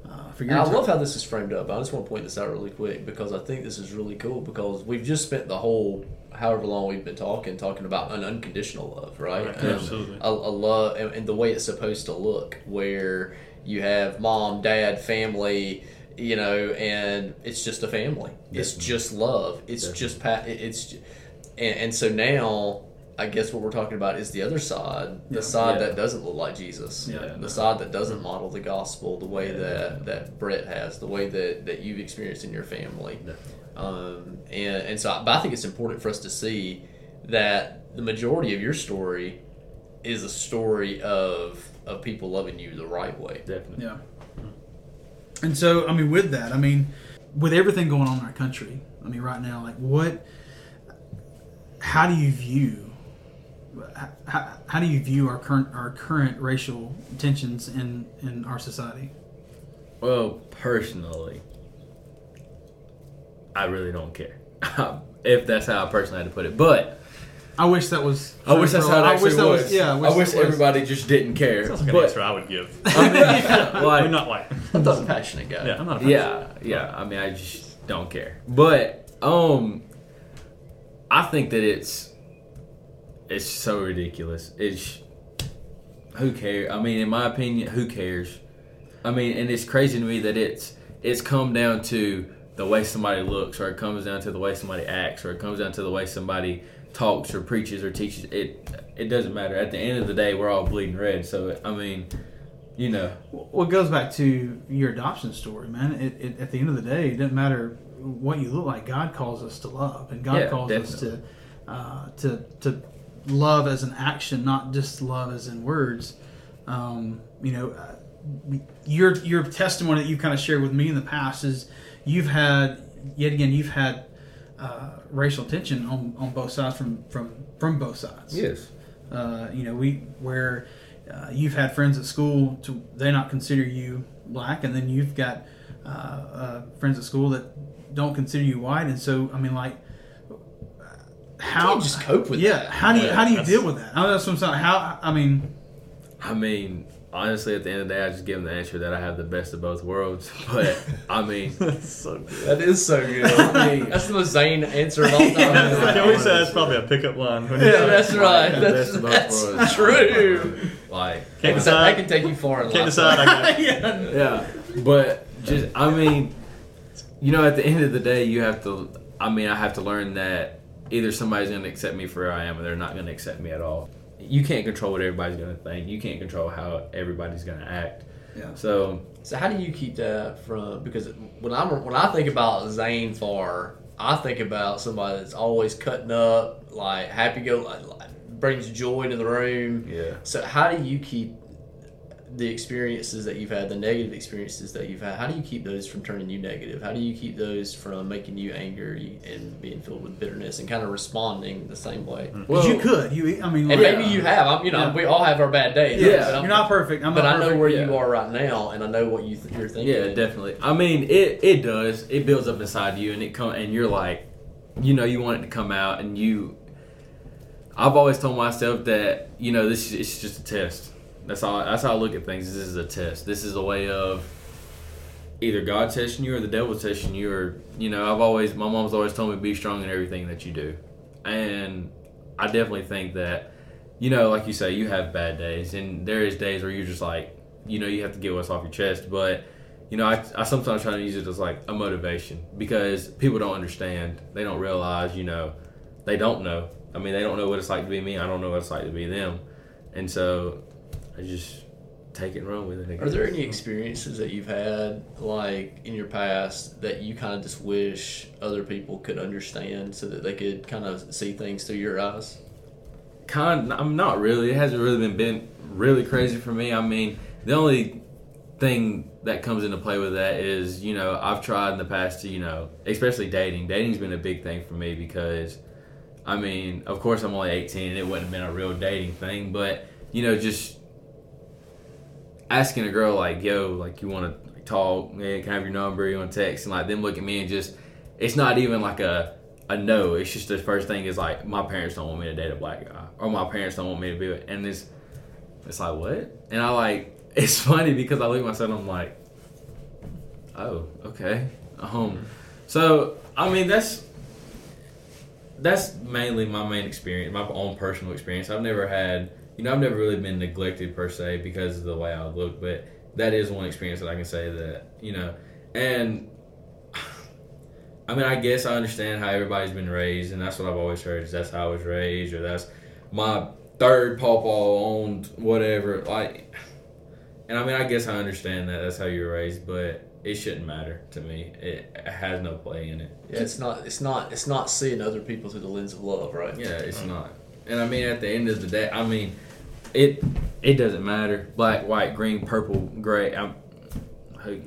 Uh, for your I time. love how this is framed up. I just want to point this out really quick because I think this is really cool because we've just spent the whole however long we've been talking talking about an unconditional love, right? Right, Um, absolutely. A, a love and, and the way it's supposed to look, where you have mom, dad, family, you know, and it's just a family. It's just love. It's just pa- it's, and, and so now. I guess what we're talking about is the other side, the Yeah. side Yeah. that doesn't look like Jesus, Yeah. the side that doesn't model the gospel the way that that Brett has, the way that that you've experienced in your family. Um, and and so, but I think it's important for us to see that the majority of your story is a story of of people loving you the right way. definitely. Yeah. And so, I mean, with that, I mean, with everything going on in our country, I mean, right now, like, what, how do you view, how, how do you view our current our current racial tensions in in our society? Well, personally, I really don't care. [LAUGHS] if that's how I personally had to put it. But I wish that was. I wish that's how it I wish that was. was. Yeah, I wish, that was- everybody just didn't care. Sounds like an but answer I would give. I mean, [LAUGHS] I'm like, not white. I'm not a passionate guy. Yeah, I'm not. A yeah, yeah. I mean, I just don't care. But um, I think that it's it's so ridiculous. It's who cares? I mean, in my opinion, who cares? I mean, and it's crazy to me that it's it's come down to the way somebody looks, or it comes down to the way somebody acts, or it comes down to the way somebody talks or preaches or teaches. It it doesn't matter. At the end of the day, we're all bleeding red. So I mean, you know, Well, it goes back to your adoption story, man. It, it, at the end of the day, it doesn't matter what you look like. God calls us to love, and God Yeah, calls us to uh, to to love as an action, not just love as in words. Um, you know, uh, your your testimony that you've kind of shared with me in the past is you've had yet again you've had uh, racial tension on, on both sides from from from both sides. yes, Uh, you know, we where uh, you've had friends at school to they not consider you black, and then you've got uh, uh, friends at school that don't consider you white, and so I mean, like, how you just cope with yeah? that? How do you how do you deal with that? I know that's what I'm saying. How I mean, I mean, honestly, at the end of the day, I just give them the answer that I have the best of both worlds. [LAUGHS] But I mean, [LAUGHS] That's so good. That is so good. [LAUGHS] I mean, That's the most Zane answer of all time. Can we say that's probably a pickup line? When you Yeah, say- that's right. the That's, best of both that's true. like, Can't can, that decide. can take you far in Can't life. decide. I got yeah, yeah, but just I mean, you know, at the end of the day, you have to I mean, I have to learn that either somebody's going to accept me for where I am, or they're not going to accept me at all. You can't control what everybody's going to think. You can't control how everybody's going to act. Yeah. So So how do you keep that from? Because when I'm when I think about Zane Farr, I think about somebody that's always cutting up, like happy go, like, like, brings joy to the room. yeah. So how do you keep the experiences that you've had, the negative experiences that you've had? How do you keep those from turning you negative? How do you keep those from making you angry and being filled with bitterness and kind of responding the same way? Mm-hmm. Well, you could. You, I mean, And like, maybe you have. I'm, you know, Yeah. we all have our bad days. Yeah. but I'm- you're not perfect. I'm But not I know perfect. where yeah. you are right now, and I know what you th- you're thinking. Yeah, definitely. I mean, it it does. It builds up inside you, and it come and you're like, you know, you want it to come out, and you. I've always told myself that you know this is it's just a test. That's all. That's how I look at things. This is a test. This is a way of either God testing you or the devil testing you, or you know, I've always my mom's always told me be strong in everything that you do, and I definitely think that you know, like you say, you have bad days, and there is days where you're just like, you know, you have to get what's off your chest. But, you know, I, I sometimes try to use it as like a motivation because people don't understand. They don't realize, you know, they don't know. I mean, they don't know what it's like to be me. I don't know what it's like to be them. And so I just take it and run with it. I Are there any experiences that you've had, like in your past, that you kind of just wish other people could understand so that they could kind of see things through your eyes? Kind, I'm not really. It hasn't really been been really crazy for me. I mean, the only thing that comes into play with that is, you know, I've tried in the past to, you know, especially dating. Dating's been a big thing for me because, I mean, of course I'm only 18 and it wouldn't have been a real dating thing, but you know, just asking a girl like, "Yo, like you want to talk? Man, can I have your number? You want to text?" And like them look at me and just, it's not even like a a no. It's just the first thing is like my parents don't want me to date a black guy, or my parents don't want me to be. And it's it's like what? And I like [LAUGHS] it's funny because I look at myself and I'm like, oh, okay. Um, so I mean that's that's mainly my main experience, my own personal experience. I've never had, you know, I've never really been neglected per se because of the way I look, but that is one experience that I can say that, you know, and [SIGHS] I mean, I guess I understand how everybody's been raised, and that's what I've always heard is that's how I was raised, or that's my third pawpaw owned whatever. Like, and I mean, I guess I understand that that's how you were raised, but it shouldn't matter to me. It, it has no play in it. Yeah, it's not. It's not. It's not seeing other people through the lens of love, right? Yeah, it's mm. not. And I mean, at the end of the day, I mean, it it doesn't matter. Black, white, green, purple, gray. I'm,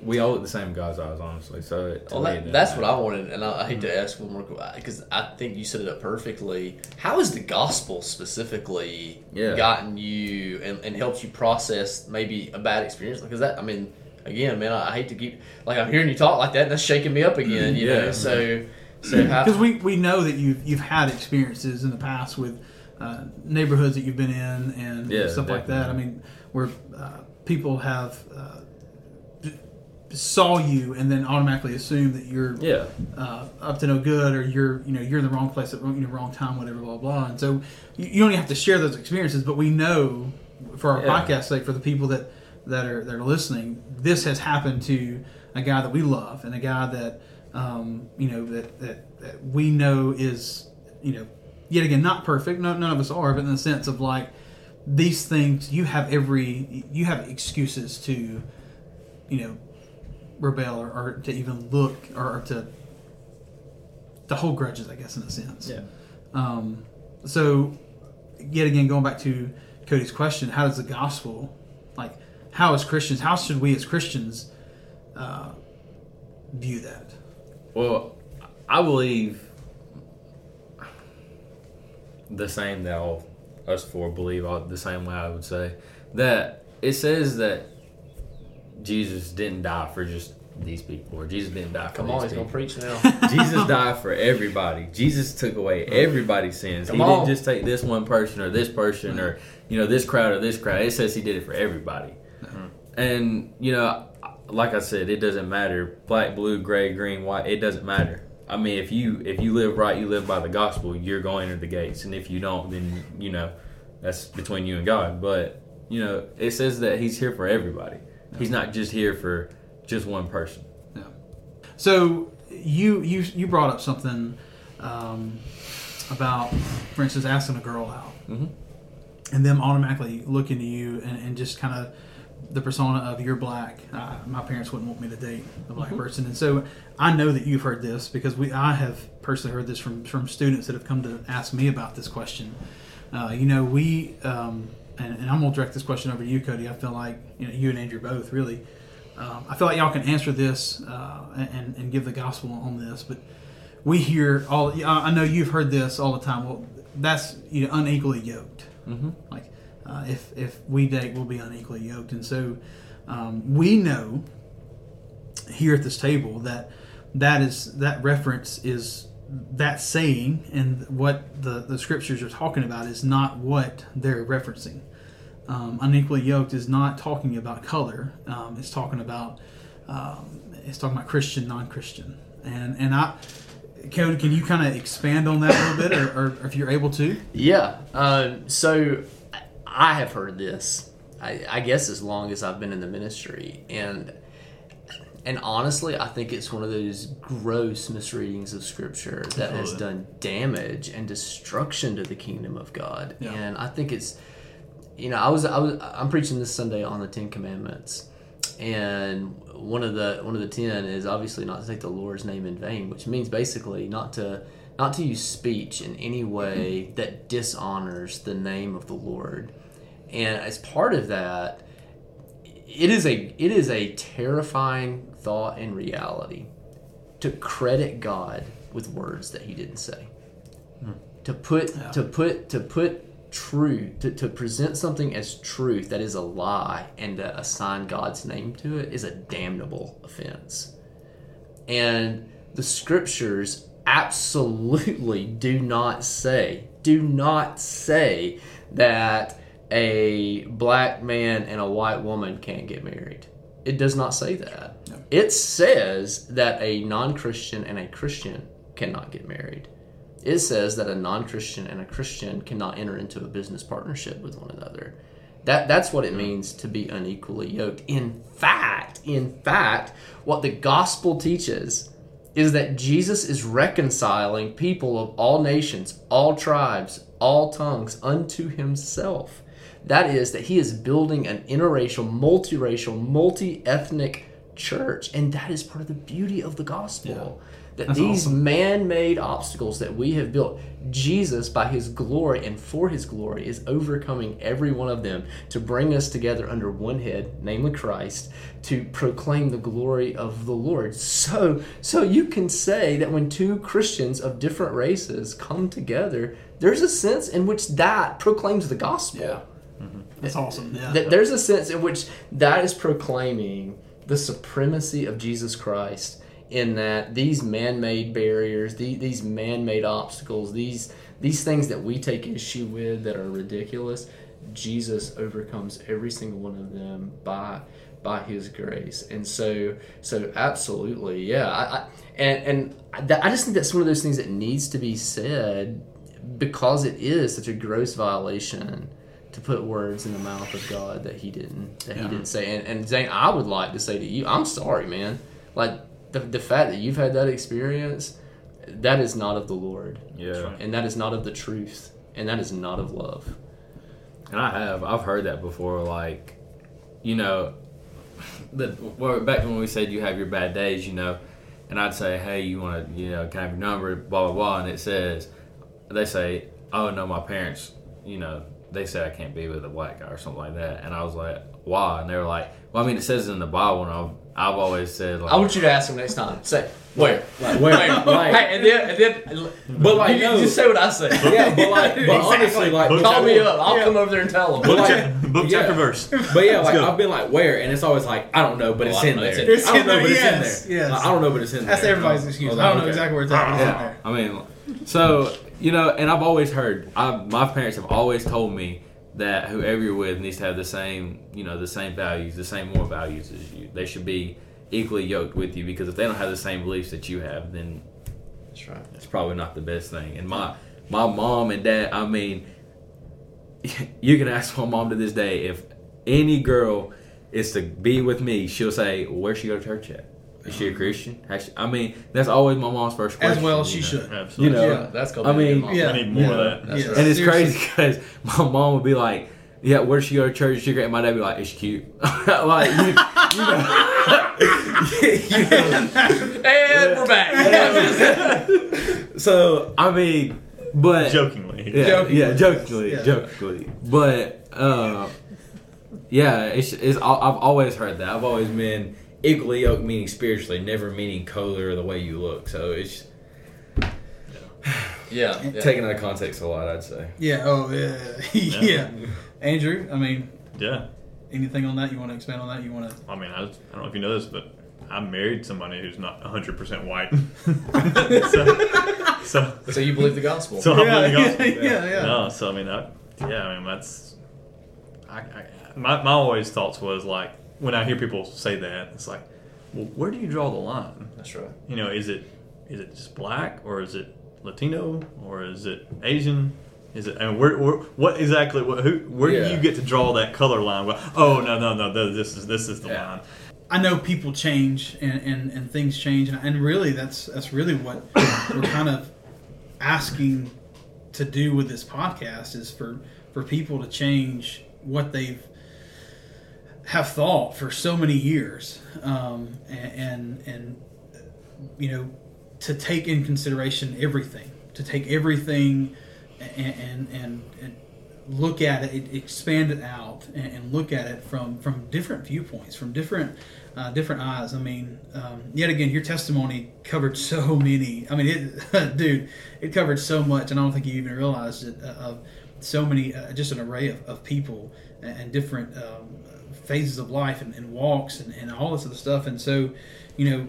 we all look the same in God's eyes, honestly. So it, Well, that, doesn't that's what. I wanted, and I, I hate to mm-hmm. ask one more because uh, I think you set it up perfectly. How has the gospel specifically Yeah. gotten you and, and helped you process maybe a bad experience? Because that, I mean, again, man, I, I hate to keep like I'm hearing you talk like that, and that's shaking me up mm-hmm. again. You know, Yeah. so so mm-hmm. because we, we know that you've you've had experiences in the past with uh, neighborhoods that you've been in and Yeah, stuff like that. I mean, where uh, people have uh, saw you and then automatically assume that you're Yeah, uh, up to no good or you're you know you're in the wrong place at the wrong time, whatever, blah blah. And so you, you don't even have to share those experiences, but we know for our Yeah. podcast sake, for the people that that are that are listening, this has happened to a guy that we love and a guy that um, you know that, that that we know is you know yet again not perfect. No, none of us are, but in the sense of like these things, you have every you have excuses to you know rebel or, or to even look or, or to to hold grudges, I guess, in a sense. yeah. Um, so, yet again, going back to Cody's question, how does the gospel, like, how as Christians, how should we as Christians uh, view that? Well, I believe the same that all us four believe all the same way. I would say that it says that Jesus didn't die for just these people, or Jesus didn't die for come these on, he's people. gonna preach now. [LAUGHS] Jesus died for everybody. Jesus took away everybody's sins. Come he on. didn't just take this one person or this person or you know this crowd or this crowd. It says he did it for everybody. Uh-huh. And you know, like I said, it doesn't matter black, blue, gray, green, white. It doesn't matter. I mean, if you if you live right, you live by the gospel. You're going to the gates, and if you don't, then you know that's between you and God. But you know, it says that He's here for everybody. He's not just here for just one person. Yeah. So, you you you brought up something um, about, for instance, asking a girl out, and them automatically looking to you and, and just kind of the persona of you're black. Uh, my parents wouldn't want me to date a black person, and so I know that you've heard this because we I have personally heard this from from students that have come to ask me about this question. Uh, you know, we um, and, and I'm gonna direct this question over to you, Cody. I feel like you know you and Andrew both really. Um, I feel like y'all can answer this uh, and and give the gospel on this, but we hear all. I I know you've heard this all the time. Well, that's you know unequally yoked. Mm-hmm. Like uh, if if we date, we'll be unequally yoked, and so um, we know here at this table that that is that reference is that saying and what the the scriptures are talking about is not what they're referencing. Um, unequally yoked is not talking about color. Um, it's talking about um, it's talking about Christian, non-Christian, and and I. Cody, can you kind of expand on that a little bit, or, or if you're able to? Yeah. Um, so I have heard this. I, I guess as long as I've been in the ministry, and and honestly, I think it's one of those gross misreadings of Scripture that has done damage and destruction to the kingdom of God. Yeah. And I think it's, you know, I was I was I'm preaching this Sunday on the Ten Commandments, and one of the one of the ten is obviously not to take the Lord's name in vain, which means basically not to not to use speech in any way that dishonors the name of the Lord. And as part of that, it is a it is a terrifying thought and reality to credit God with words that he didn't say. Hmm. To put to put to put truth to, to present something as truth that is a lie and to assign God's name to it is a damnable offense. And the scriptures absolutely [LAUGHS] do not say, do not say that a black man and a white woman can't get married. It does not say that. It says that a non Christian and a Christian cannot get married. It says that a non Christian and a Christian cannot enter into a business partnership with one another. That, that's what it mm-hmm. means to be unequally yoked. In fact, in fact, what the gospel teaches is that Jesus is reconciling people of all nations, all tribes, all tongues unto himself. That is, that he is building an interracial, multiracial, multi ethnic church. And that is part of the beauty of the gospel. That That's these awesome. man made obstacles that we have built, Jesus, by his glory and for his glory, is overcoming every one of them to bring us together under one head, namely Christ, to proclaim the glory of the Lord. So, so you can say that when two Christians of different races come together, there's a sense in which that proclaims the gospel. Yeah. Mm-hmm. That's awesome. Yeah. That there's a sense in which that is proclaiming the supremacy of Jesus Christ in that these man-made barriers, the, these man-made obstacles, these these things that we take issue with that are ridiculous, Jesus overcomes every single one of them by by His grace. And so so absolutely, yeah. I, I and and I just think that's one of those things that needs to be said because it is such a gross violation to put words in the mouth of God that he didn't that Yeah. he didn't say. And, and Zane, I would like to say to you, I'm sorry, man. Like the the fact that you've had that experience, that is not of the Lord, Yeah. and that is not of the truth, and that is not of love. And I have. I've heard that before. Like, you know, the, well, back when we said you have your bad days, you know, and I'd say, hey, you want to, you know, can I have your number, blah, blah, blah. And it says, they say, oh, no, my parents, you know, they say I can't be with a black guy or something like that. And I was like, why? And they were like, well, I mean, it says it in the Bible, and I've, I've always said, like, I want you to ask him next time. Say where, like, where, Where? like, hey, and then and then, But, like, you, no. just say what I say. yeah, but like, but Exactly. honestly, like, Call me up. I'll Yeah. come over there and tell him. But, like, Cha- book yeah. chapter verse. But yeah, like. I've been like where, and it's always like I don't know, but it's I in know, there. it's in I don't know, there. but it's Yes, in there. yes. Like, I don't know, but it's in That's there. everybody's excuse. I don't know exactly where it's at. but It's in there. I mean, so you know, and I've always heard. I, my parents have always told me that whoever you're with needs to have the same, you know, the same values, the same moral values as you. They should be equally yoked with you because if they don't have the same beliefs that you have, then That's right. it's probably not the best thing. And my my mom and dad, I mean, [LAUGHS] you can ask my mom to this day if any girl is to be with me, she'll say, "Where she go to church at?" Is she a Christian? Actually, I mean, that's always my mom's first question. As well, she you know? should. Absolutely. You know, Yeah, that's gonna I be a mean, yeah. I need more Yeah. of that. That's Yeah. right. And it's Seriously. crazy because my mom would be like, "Yeah, where does she go to church?" She and my dad would be like, "Is she cute?" [LAUGHS] like, you, you know, [LAUGHS] And we're back. so I mean, but Jokingly. yeah, Jokingly. yeah, jokingly, Yeah. jokingly, but uh, yeah, it's, it's I've always heard that. I've always been equally yoked, meaning spiritually, never meaning color or the way you look. So it's yeah, [SIGHS] yeah. taken out of context a lot, I'd say. Yeah. Oh, yeah. [LAUGHS] yeah. Andrew, I mean, Yeah. anything on that? You want to expand on that? You want to? I mean, I, I don't know if you know this, but I married somebody who's not 100% white. [LAUGHS] [LAUGHS] so, so, So you believe the gospel? so I believe the gospel. yeah, yeah. No, so I mean, I, yeah, I mean, that's. I, I, my, my always thoughts was like, when I hear people say that, it's like, well, where do you draw the line? That's right. You know, is it is it just black or is it Latino or is it Asian? Is it? And where, where what exactly? What, who? Where Yeah. do you get to draw that color line? Well, oh no no no, this is this is the Yeah. line. I know people change and, and, and things change, and, and really that's that's really what [COUGHS] we're kind of asking to do with this podcast is for for people to change what they've have thought for so many years, um, and, and and you know to take in consideration everything, to take everything and and and, look at it, expand it out, and, and look at it from from different viewpoints, from different uh, different eyes. I mean, um, yet again, your testimony covered so many. I mean, it, [LAUGHS] dude, it covered so much, and I don't think you even realized it. Uh, of so many, uh, just an array of, of people and, and different um, phases of life and, and walks and, and all this other stuff. And so, you know,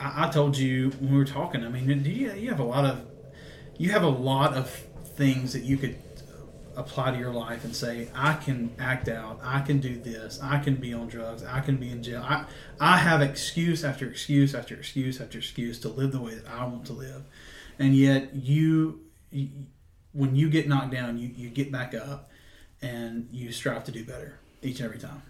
I, I told you when we were talking. I mean, do you, you have a lot of you have a lot of things that you could apply to your life and say, I can act out, I can do this, I can be on drugs, I can be in jail. I, I have excuse after excuse after excuse after excuse to live the way that I want to live. And yet you, you when you get knocked down, you, you get back up and you strive to do better each and every time.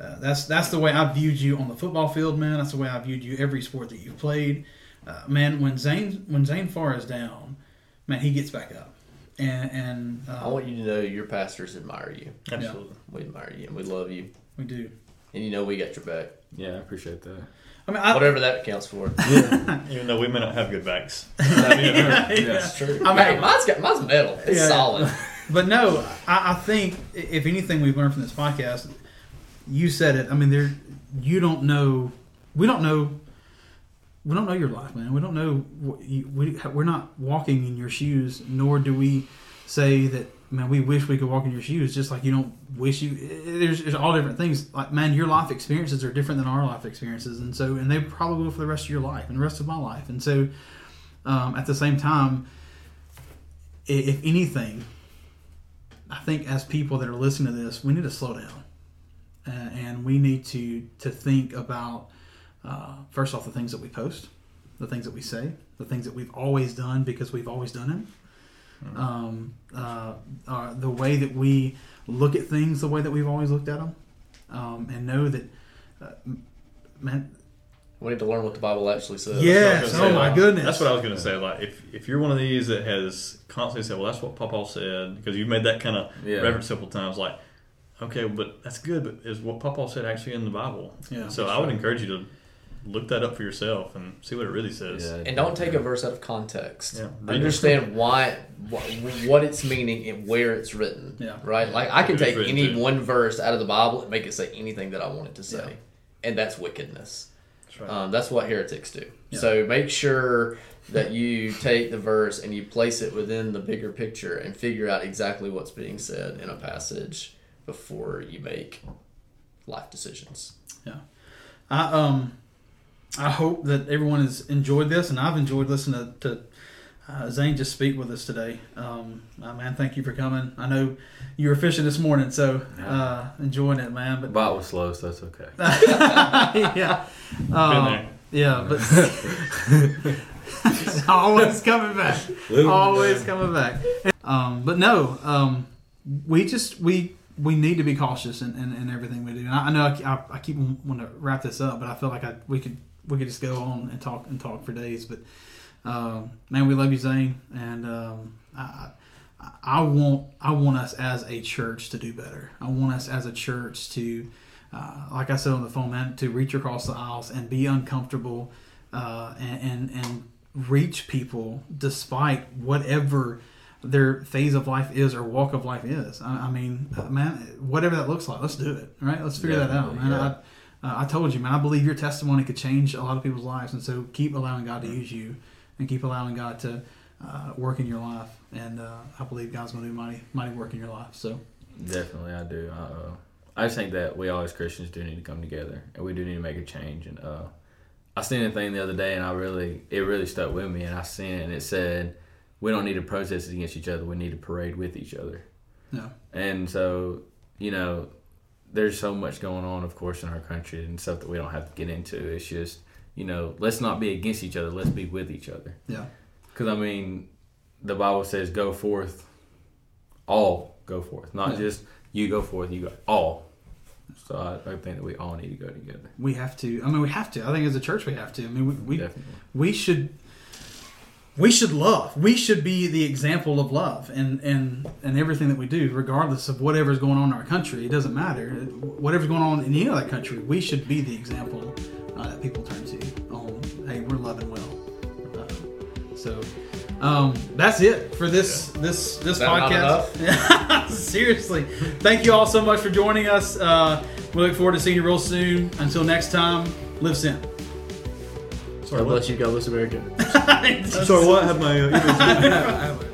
Uh, that's that's the way I viewed you on the football field, man. That's the way I viewed you every sport that you've played, uh, man. When Zane when Zane Farr is down, man, he gets back up, and and I uh, want you to know your pastors admire you. Absolutely. We admire you and we love you. we do. And you know we got your back. Yeah, I appreciate that. I mean, I, Whatever that counts for. [LAUGHS] [LAUGHS] Even though we may not have good backs. [LAUGHS] yeah, yeah. That's true. I mean- hey, mine's got mine's metal. It's Yeah. solid. But no, I, I think if anything we've learned from this podcast, you said it. I mean, there you don't know. We don't know. We don't know your life, man. We don't know. You, we we're not walking in your shoes, nor do we say that. Man, we wish we could walk in your shoes. Just like you don't wish you. There's, there's all different things. Like man, your life experiences are different than our life experiences, and so and they probably will for the rest of your life and the rest of my life. And so, um, at the same time, if anything, I think as people that are listening to this, we need to slow down, uh, and we need to to think about uh, first off the things that we post, the things that we say, the things that we've always done because we've always done it, um, uh, uh, the way that we look at things, the way that we've always looked at them, um, and know that, uh, man, We need to learn what the Bible actually says. Yes. That's what I was Oh, gonna my say. goodness. That's what I was going to say. Like, if, if you're one of these that has constantly said, "Well, that's what Papa said," because you've made that kind of Yeah. reference several times, like, okay, but that's good. But is what Papa said actually in the Bible? Yeah, So I would encourage you to look that up for yourself and see what it really says. Yeah. And don't take a verse out of context. Yeah. Understand why, what, what it's meaning and where it's written. Yeah. Right? Like, I can Who take any to. one verse out of the Bible and make it say anything that I want it to say. Yeah. And that's wickedness. That's right. Um, that's what heretics do. Yeah. So make sure that you take the verse and you place it within the bigger picture and figure out exactly what's being said in a passage before you make life decisions. Yeah. I um, I hope that everyone has enjoyed this, and I've enjoyed listening to, to uh, Zane just speak with us today. Um, uh, man, thank you for coming. I know you were fishing this morning, so uh, enjoying it, man. But bot was slow, so that's okay. [LAUGHS] yeah, um, yeah, but [LAUGHS] [LAUGHS] always coming back, always coming back. Um, but no, um, we just we we need to be cautious in, in, in everything we do. And I, I know I, I, I keep wanting to wrap this up, but I feel like I, we could we could just go on and talk and talk for days. But um, man, we love you, Zane, and um, I, I- want I want us as a church to do better. I want us as a church to, uh, like I said on the phone, man, to reach across the aisles and be uncomfortable, uh, and, and and reach people despite whatever their phase of life is or walk of life is. I, I mean, uh, man, whatever that looks like, let's do it. Right? Let's figure that out, man. Definitely, I, uh, I told you, man. I believe your testimony could change a lot of people's lives, and so keep allowing God to use you, and keep allowing God to uh, work in your life. And uh, I believe God's going to do mighty, mighty work in your life. So Definitely, I do. Uh, I just think that we all as Christians do need to come together, and we do need to make a change. And uh, I seen a thing the other day, and I really, it really stuck with me. And I seen it, and it said, "We don't need to protest against each other. We need to parade with each other." no, And so, you know, there's so much going on, of course, in our country, and stuff that we don't have to get into. It's just, you know, let's not be against each other. Let's be with each other. yeah, Because I mean, the Bible says, "Go forth, all go forth, not Yeah. just you go forth, you go all." So I, I think that we all need to go together. we have to. I mean, we have to. I think as a church, we have to. I mean, we we, Definitely. we should we should love. We should be the example of love and and and everything that we do, regardless of whatever's going on in our country. It doesn't matter. Whatever's going on in any other country, we should be the example uh, that people turn to. On hey, we're loving well. Uh, so. Um, that's it for this this this That podcast. [LAUGHS] Seriously, thank you all so much for joining us. Uh, we look forward to seeing you real soon. Until next time, live sin. God bless you. God bless America. [LAUGHS] Sorry, what? I have my uh, ears- [LAUGHS]